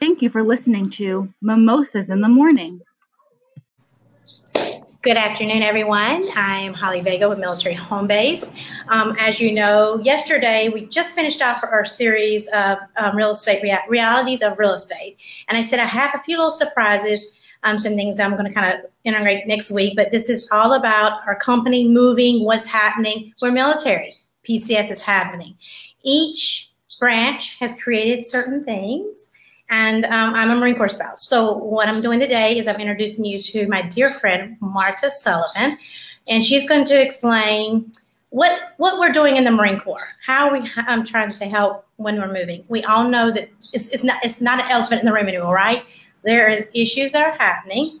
Thank you for listening to Mimosas in the Morning. Good afternoon, everyone. I am Holly Vega with Military Home Base. Um, as you know, yesterday we just finished off our series of um, real estate rea- realities of real estate, and I said I have a few little surprises, um, some things I'm going to kind of integrate next week. But this is all about our company moving, what's happening. We're military. PCS is happening. Each branch has created certain things and um, I'm a Marine Corps spouse. So what I'm doing today is I'm introducing you to my dear friend Marta Sullivan, and she's going to explain what what we're doing in the Marine Corps, how we I'm trying to help when we're moving. We all know that it's, it's not it's not an elephant in the room anymore, right? There is issues that are happening.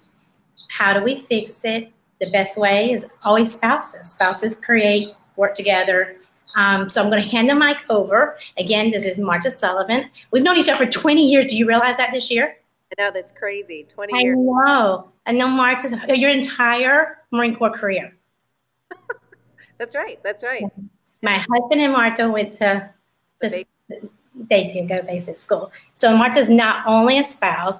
How do we fix it? The best way is always spouses. Spouses create, work together, um, so I'm going to hand the mic over. Again, this is Marta Sullivan. We've known each other for 20 years. Do you realize that this year? I know, that's crazy. 20 I years. I know. I know Marta, your entire Marine Corps career. that's right. That's right. My husband and Marta went to this, they didn't go basic school. So Marta's not only a spouse,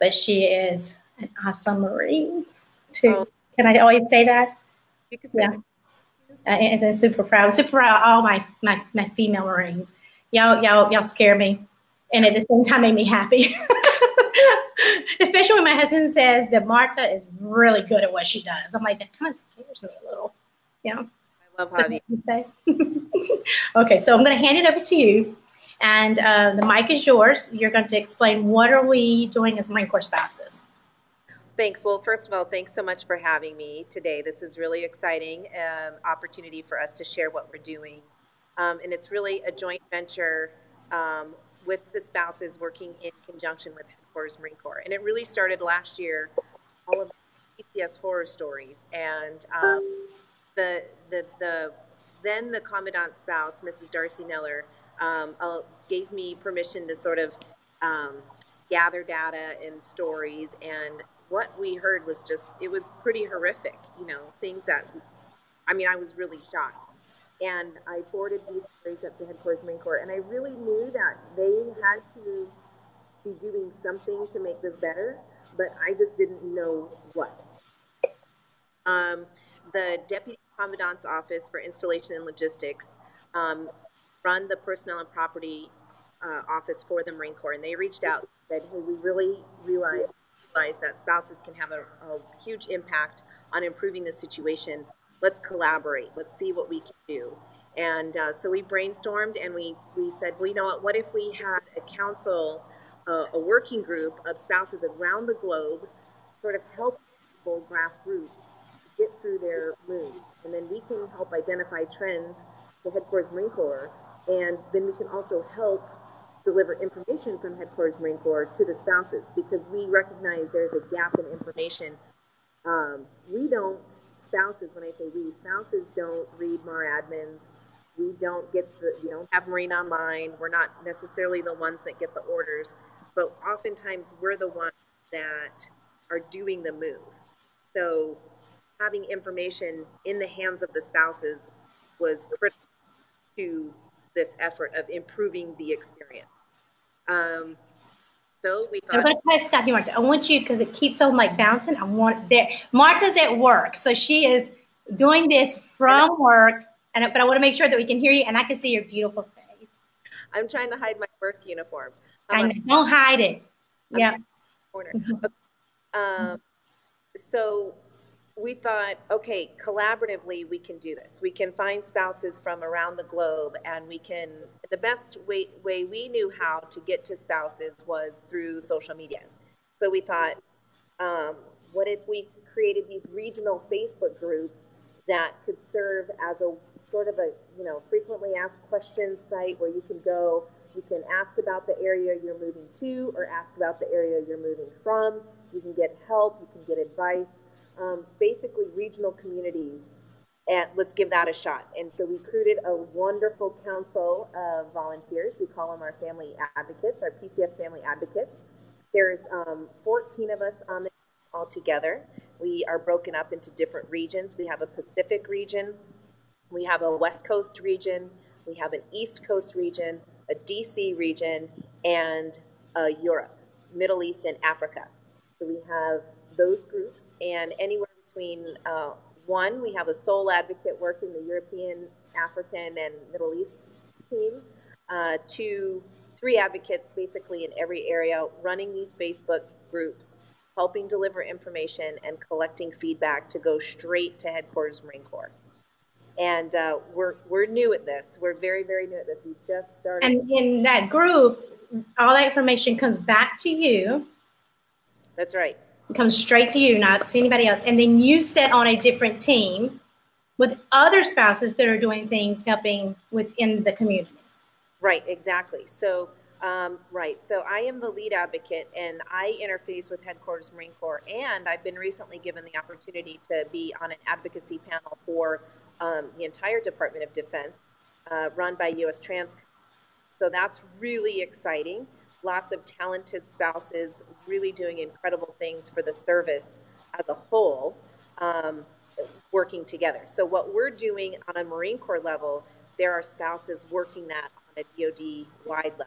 but she is an awesome Marine too. Oh. Can I always say that? You can say yeah. That uh, and I'm super proud. Super proud of all my, my, my female Marines. Y'all, y'all, y'all scare me. And at the same time make me happy. Especially when my husband says that Marta is really good at what she does. I'm like, that kind of scares me a little. You know? I love having you say. okay, so I'm going to hand it over to you. And uh, the mic is yours. You're going to explain what are we doing as Marine Corps spouses. Thanks. Well, first of all, thanks so much for having me today. This is really exciting um, opportunity for us to share what we're doing, um, and it's really a joint venture um, with the spouses working in conjunction with Headquarters Marine Corps. And it really started last year. All of PCS horror stories, and um, the the the then the commandant's spouse, Mrs. Darcy Neller, um, uh, gave me permission to sort of um, gather data and stories and what we heard was just it was pretty horrific you know things that i mean i was really shocked. And i forwarded these stories up to headquarters marine corps and i really knew that they had to be doing something to make this better but i just didn't know what. Um, the deputy commandant's office for installation and logistics um, run the personnel and property uh, office for the marine corps and they reached out and said hey we really realize realize that spouses can have a, a huge impact on improving the situation. Let's collaborate. Let's see what we can do. And uh, so we brainstormed and we, we said, well, you know what, what if we had a council, uh, a working group of spouses around the globe sort of help people grassroots get through their moves. And then we can help identify trends to Headquarters Marine Corps. And then we can also help deliver information from Headquarters Marine Corps to the spouses because we recognize there's a gap in information. Um, we don't, spouses, when I say we, spouses don't read MAR admins. We don't get the, we don't have Marine Online. We're not necessarily the ones that get the orders, but oftentimes we're the ones that are doing the move. So having information in the hands of the spouses was critical to this effort of improving the experience. Um, so we thought. I'm going to try to stop you, Marta. I want you because it keeps on like bouncing. I want there. Marta's at work, so she is doing this from work, and but I want to make sure that we can hear you and I can see your beautiful face. I'm trying to hide my work uniform. I know. Don't hide it. I'm yeah. Corner. Okay. Um, so we thought, okay, collaboratively, we can do this. We can find spouses from around the globe, and we can. The best way, way we knew how to get to spouses was through social media. So we thought, um, what if we created these regional Facebook groups that could serve as a sort of a you know frequently asked questions site where you can go, you can ask about the area you're moving to, or ask about the area you're moving from. You can get help, you can get advice um, basically regional communities and let's give that a shot. And so we recruited a wonderful council of volunteers. We call them our family advocates, our PCS family advocates. There's um, 14 of us on the all together. We are broken up into different regions. We have a Pacific region, we have a West Coast region, we have an East Coast region, a DC region, and a Europe Middle East and Africa. So we have those groups, and anywhere between uh, one, we have a sole advocate working the European, African, and Middle East team. Uh, two, three advocates basically in every area running these Facebook groups, helping deliver information and collecting feedback to go straight to headquarters Marine Corps. And uh, we're we're new at this. We're very very new at this. We just started. And in that group, all that information comes back to you. That's right. Comes straight to you, not to anybody else. And then you sit on a different team with other spouses that are doing things helping within the community. Right, exactly. So, um, right. So I am the lead advocate and I interface with Headquarters Marine Corps. And I've been recently given the opportunity to be on an advocacy panel for um, the entire Department of Defense uh, run by U.S. Trans. So that's really exciting. Lots of talented spouses really doing incredible things for the service as a whole, um, working together. So, what we're doing on a Marine Corps level, there are spouses working that on a DoD wide level.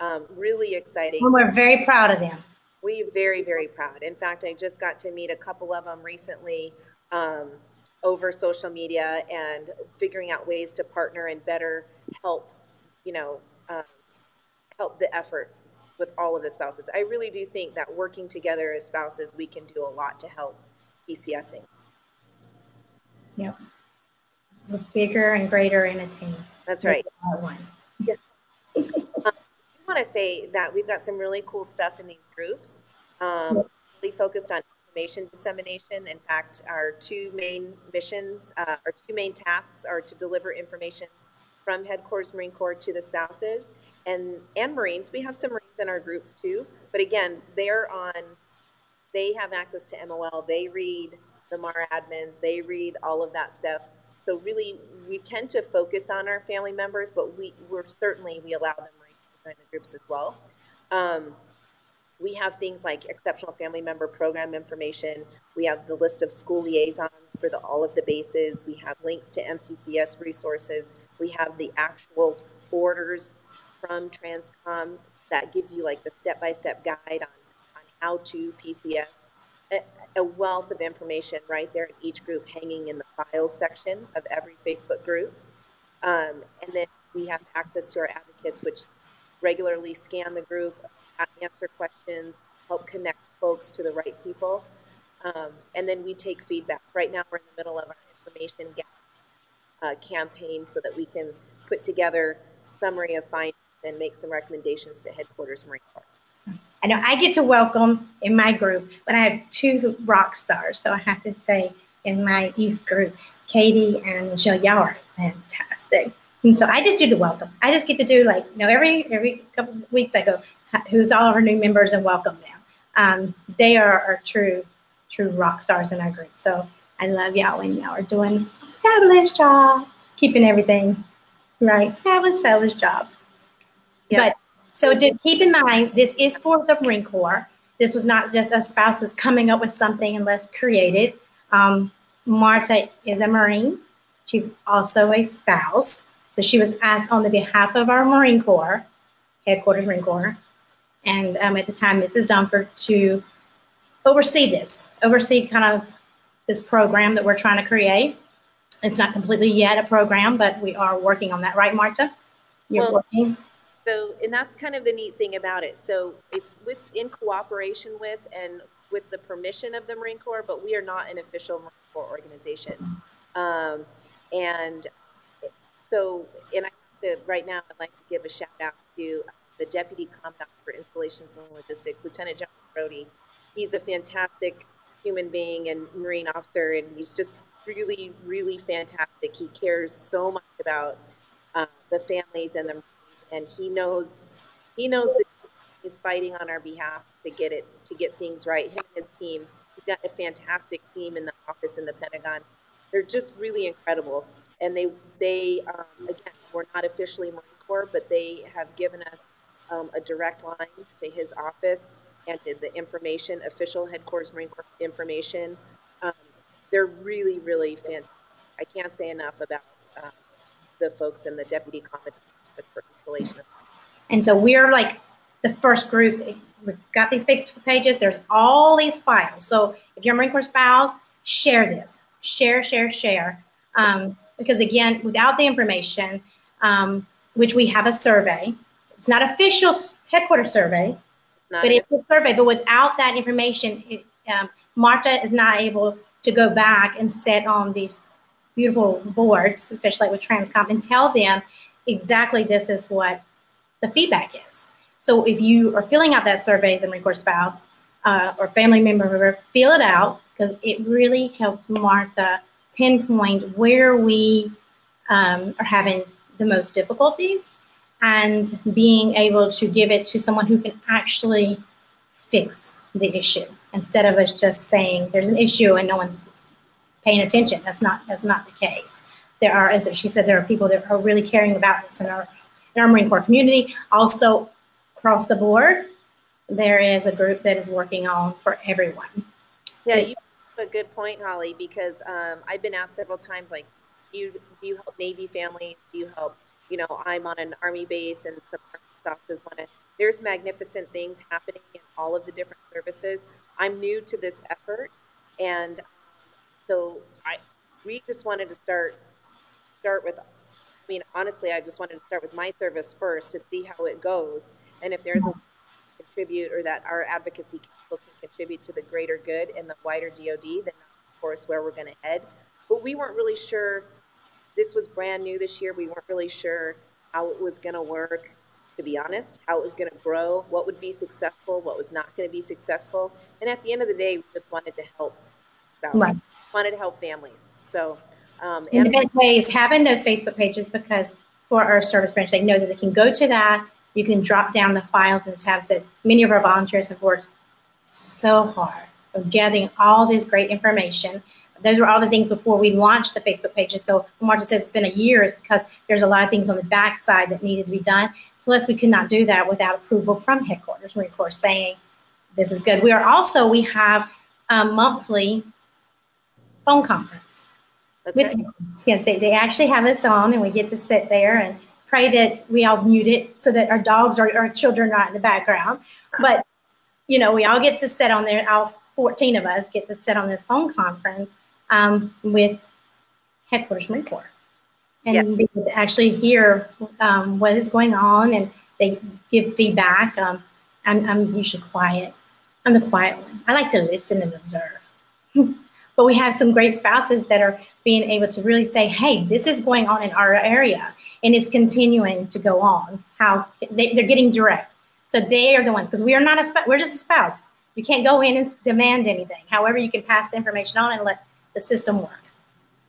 Um, really exciting. And we're very proud of them. We very, very proud. In fact, I just got to meet a couple of them recently um, over social media and figuring out ways to partner and better help, you know, um, help the effort with all of the spouses. I really do think that working together as spouses, we can do a lot to help PCSing. Yep. We're bigger and greater in a team. That's right. One. Yeah. um, I want to say that we've got some really cool stuff in these groups. Um, really focused on information dissemination. In fact, our two main missions, uh, our two main tasks are to deliver information from Headquarters Marine Corps to the spouses and and Marines. We have some Marines in our groups too, but again, they're on. They have access to MOL. They read the MAR admins. They read all of that stuff. So really, we tend to focus on our family members, but we we're certainly we allow them to join the groups as well. Um, we have things like exceptional family member program information. We have the list of school liaisons for the, all of the bases. We have links to MCCS resources. We have the actual orders from Transcom that gives you like the step-by-step guide on, on how to PCS. A, a wealth of information right there in each group hanging in the files section of every Facebook group. Um, and then we have access to our advocates, which regularly scan the group, answer questions, help connect folks to the right people. Um, and then we take feedback. Right now, we're in the middle of our information gap uh, campaign so that we can put together summary of findings and make some recommendations to headquarters Marine Corps. I know I get to welcome in my group, but I have two rock stars. So I have to say, in my East group, Katie and Michelle, y'all are fantastic. And so I just do the welcome. I just get to do like, you know, every every couple of weeks I go, who's all of our new members and welcome them. Um, they are, are true, true rock stars in our group. So I love y'all and y'all are doing a fabulous job keeping everything right. Fabulous, fabulous job. But so to keep in mind, this is for the Marine Corps. This was not just a spouses coming up with something and let's create it. Um, Marta is a Marine. She's also a spouse. So she was asked on the behalf of our Marine Corps, headquarters Marine Corps, and um, at the time, Mrs. Dunford, to oversee this, oversee kind of this program that we're trying to create. It's not completely yet a program, but we are working on that, right, Marta? You're well, working. So, and that's kind of the neat thing about it. So, it's with in cooperation with and with the permission of the Marine Corps, but we are not an official Marine Corps organization. Um, and so, and I to, right now, I'd like to give a shout out to the Deputy Commandant for Installations and Logistics, Lieutenant general Brody. He's a fantastic human being and Marine officer, and he's just really, really fantastic. He cares so much about uh, the families and the and he knows he knows that he's fighting on our behalf to get it to get things right. Him and his team. He's got a fantastic team in the office in the Pentagon. They're just really incredible, and they they um, again we're not officially Marine Corps, but they have given us um, a direct line to his office and to the information, official headquarters Marine Corps information. Um, they're really, really fantastic. I can't say enough about uh, the folks in the deputy commandant for installation. And so we're like the first group we've got these Facebook pages. There's all these files. So if you're a Marine Corps spouse, share this. Share, share, share. Um, because again, without the information, um, which we have a survey, it's not official headquarters survey, not but it's a survey. But without that information, it, um, Marta is not able to go back and sit on these beautiful boards, especially with Transcom, and tell them exactly this is what the feedback is. So if you are filling out that survey as a Marine Corps spouse uh, or family member, fill it out because it really helps Martha pinpoint where we um, are having the most difficulties and being able to give it to someone who can actually fix the issue instead of us just saying there's an issue and no one's paying attention. That's not that's not the case. There are, as she said, there are people that are really caring about this in our in our Marine Corps community. Also, across the board, there is a group that is working on for everyone. Yeah, you have a good point, Holly, because um, I've been asked several times, like, do you do you help Navy families? Do you help? You know, I'm on an Army base, and some spouses want to. There's magnificent things happening in all of the different services. I'm new to this effort, and so I we just wanted to start start with. I mean, honestly, I just wanted to start with my service first to see how it goes, and if there's a contribute or that our advocacy can contribute to the greater good and the wider DoD, then of course where we're going to head. But we weren't really sure. This was brand new this year. We weren't really sure how it was going to work to be honest, how it was going to grow, what would be successful, what was not going to be successful. And at the end of the day, we just wanted to help spouses, right. wanted to help families. So, um, and the best way is having those Facebook pages because for our service branch, they know that they can go to that. You can drop down the files and the tabs that many of our volunteers have worked so hard of gathering all this great information. Those were all the things before we launched the Facebook pages. So Marta says it's been a year because there's a lot of things on the back side that needed to be done. Plus, we could not do that without approval from headquarters, Marine Corps saying this is good. We are also, we have a monthly phone conference. That's with, right. Yeah, they, they actually have us on and we get to sit there and pray that we all mute it so that our dogs or our children are not in the background. But, you know, we all get to sit on there, all 14 of us get to sit on this phone conference um, with headquarters Marine Corps and yeah. be able to actually hear um, what is going on and they give feedback. Um, I'm, I'm usually quiet. I'm the quiet one. I like to listen and observe. but we have some great spouses that are being able to really say, hey, this is going on in our area and it's continuing to go on. How they, are getting direct. So they are the ones, because we are not a spouse, we're just a spouse. You can't go in and demand anything. However, you can pass the information on and let the system work.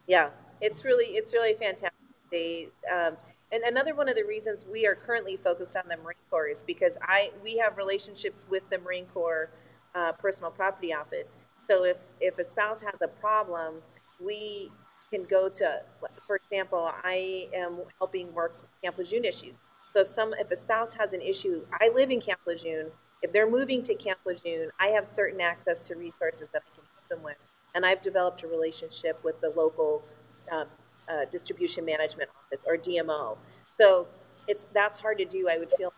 Yeah, it's really, it's really fantastic. They um, and another one of the reasons we are currently focused on the Marine Corps is because I we have relationships with the Marine Corps uh, Personal Property Office. So if if a spouse has a problem, we can go to, for example, I am helping work Camp Lejeune issues. So if some if a spouse has an issue, I live in Camp Lejeune. If they're moving to Camp Lejeune, I have certain access to resources that I can help them with, and I've developed a relationship with the local um, uh, distribution management office or DMO. So it's that's hard to do. I would feel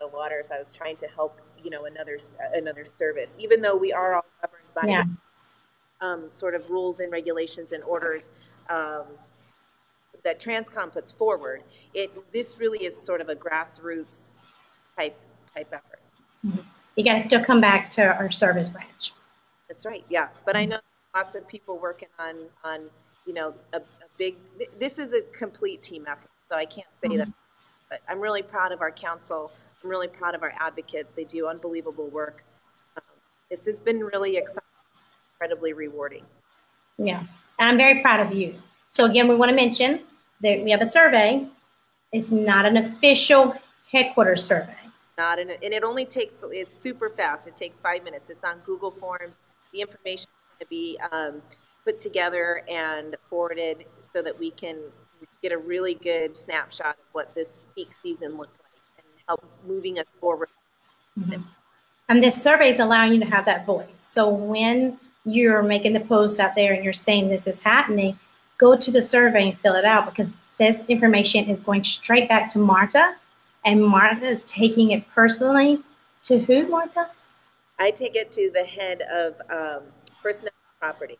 out of water if I was trying to help you know another another service, even though we are all governed by yeah. Um, sort of rules and regulations and orders. Um, that Transcom puts forward, it this really is sort of a grassroots type type effort. Mm-hmm. You got to still come back to our service branch. That's right. Yeah, but I know lots of people working on on you know a, big, this is a complete team effort. So I can't say mm-hmm. that, but I'm really proud of our council. I'm really proud of our advocates. They do unbelievable work. Um, this has been really exciting, incredibly rewarding. Yeah, and I'm very proud of you. So again, we want to mention that we have a survey. It's not an official headquarters survey. Not in, a, and it only takes. It's super fast. It takes five minutes. It's on Google Forms. The information is going to be um, put together and forwarded so that we can get a really good snapshot of what this peak season looked like and help moving us forward. Mm-hmm. And this survey is allowing you to have that voice. So when you're making the posts out there and you're saying this is happening, go to the survey and fill it out because this information is going straight back to Marta, and Marta is taking it personally To who, Martha? I take it to the head of um, personnel property.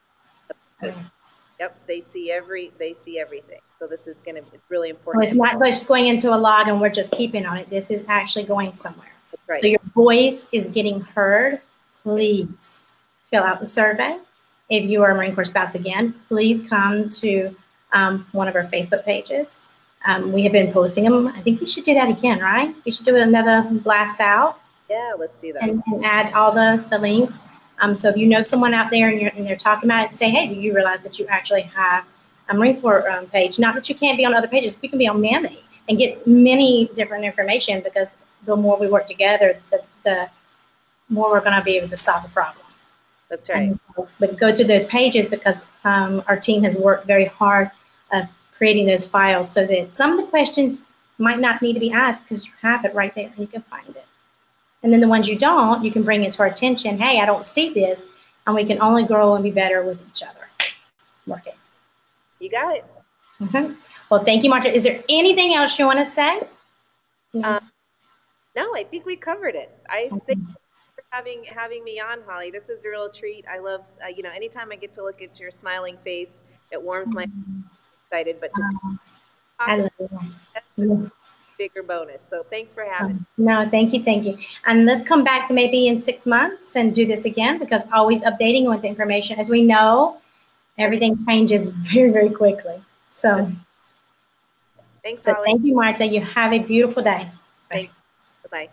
Okay. Yep, they see every, they see everything. So this is gonna, it's really So important. it's not just going into a log and we're just keeping on it. This is actually going somewhere. Right. So your voice is getting heard. Please fill out the survey. If you are a Marine Corps spouse again, please come to um, one of our Facebook pages. Um, we have been posting them. I think we should do that again, right? We should do another blast out Yeah, let's do that. and, and add all the, the links. Um, so if you know someone out there and, you're, and they're talking about it, say, hey, do you realize that you actually have a Marine Corps um, page? Not that you can't be on other pages, we can be on many and get many different information because the more we work together, the, the more we're going to be able to solve the problem. That's right. But go to those pages because um, our team has worked very hard of creating those files so that some of the questions might not need to be asked because you have it right there and you can find it. And then the ones you don't, you can bring it to our attention. Hey, I don't see this, and we can only grow and be better with each other. Working. You got it. Mhm. Well, thank you, Martha. Is there anything else you want to say? Uh, No, I think we covered it. I for having having me on, Holly. This is a real treat. I love, uh, you know, anytime I get to look at your smiling face, it warms my excited. But to I love you. that's a bigger bonus. So thanks for having. me. No, thank you, thank you. And let's come back to maybe in six months and do this again because always updating with information. As we know, everything changes very, very quickly. So, Thanks, so Holly. thank you, Martha. You have a beautiful day. Thanks. Bye.